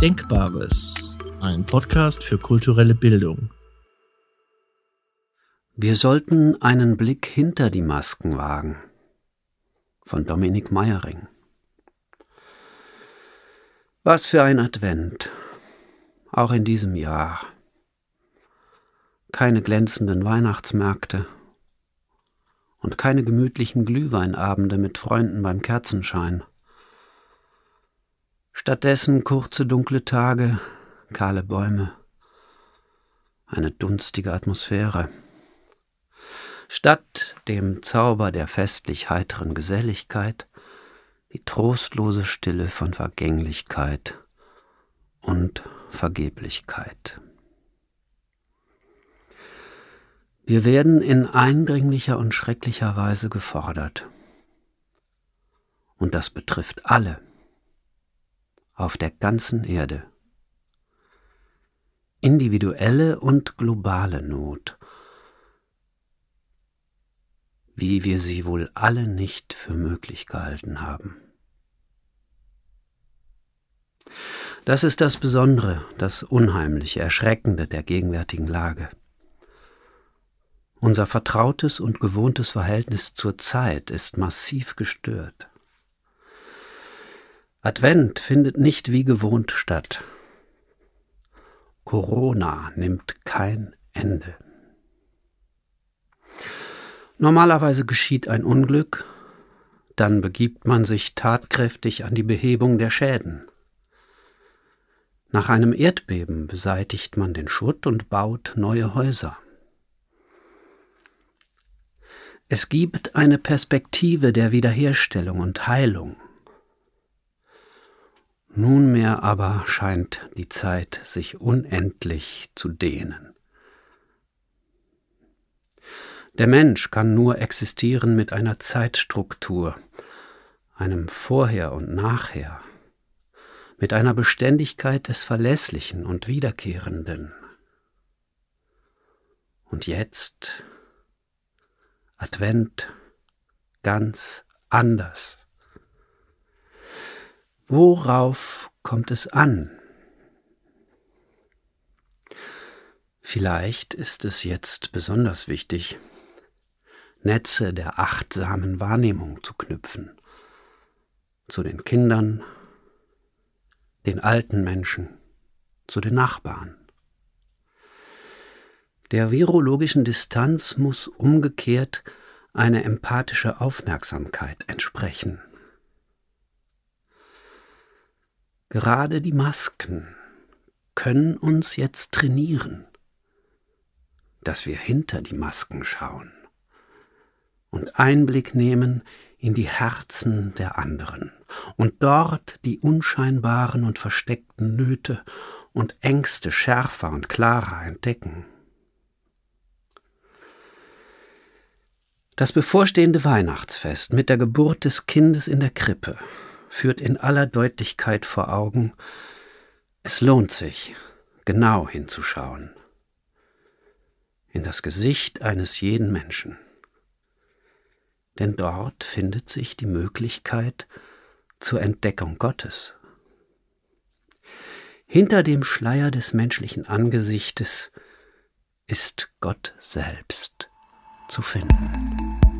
Denkbares, ein Podcast für kulturelle Bildung. Wir sollten einen Blick hinter die Masken wagen. Von Dominik Meyering. Was für ein Advent, auch in diesem Jahr. Keine glänzenden Weihnachtsmärkte und keine gemütlichen Glühweinabende mit Freunden beim Kerzenschein. Stattdessen kurze dunkle Tage, kahle Bäume, eine dunstige Atmosphäre. Statt dem Zauber der festlich heiteren Geselligkeit die trostlose Stille von Vergänglichkeit und Vergeblichkeit. Wir werden in eindringlicher und schrecklicher Weise gefordert. Und das betrifft alle auf der ganzen Erde. Individuelle und globale Not, wie wir sie wohl alle nicht für möglich gehalten haben. Das ist das Besondere, das Unheimliche, Erschreckende der gegenwärtigen Lage. Unser vertrautes und gewohntes Verhältnis zur Zeit ist massiv gestört. Advent findet nicht wie gewohnt statt. Corona nimmt kein Ende. Normalerweise geschieht ein Unglück, dann begibt man sich tatkräftig an die Behebung der Schäden. Nach einem Erdbeben beseitigt man den Schutt und baut neue Häuser. Es gibt eine Perspektive der Wiederherstellung und Heilung. Nunmehr aber scheint die Zeit sich unendlich zu dehnen. Der Mensch kann nur existieren mit einer Zeitstruktur, einem Vorher und Nachher, mit einer Beständigkeit des Verlässlichen und Wiederkehrenden. Und jetzt Advent ganz anders. Worauf kommt es an? Vielleicht ist es jetzt besonders wichtig, Netze der achtsamen Wahrnehmung zu knüpfen, zu den Kindern, den alten Menschen, zu den Nachbarn. Der virologischen Distanz muss umgekehrt eine empathische Aufmerksamkeit entsprechen. Gerade die Masken können uns jetzt trainieren, dass wir hinter die Masken schauen und Einblick nehmen in die Herzen der anderen und dort die unscheinbaren und versteckten Nöte und Ängste schärfer und klarer entdecken. Das bevorstehende Weihnachtsfest mit der Geburt des Kindes in der Krippe führt in aller Deutlichkeit vor Augen, es lohnt sich, genau hinzuschauen. In das Gesicht eines jeden Menschen. Denn dort findet sich die Möglichkeit zur Entdeckung Gottes. Hinter dem Schleier des menschlichen Angesichtes ist Gott selbst zu finden.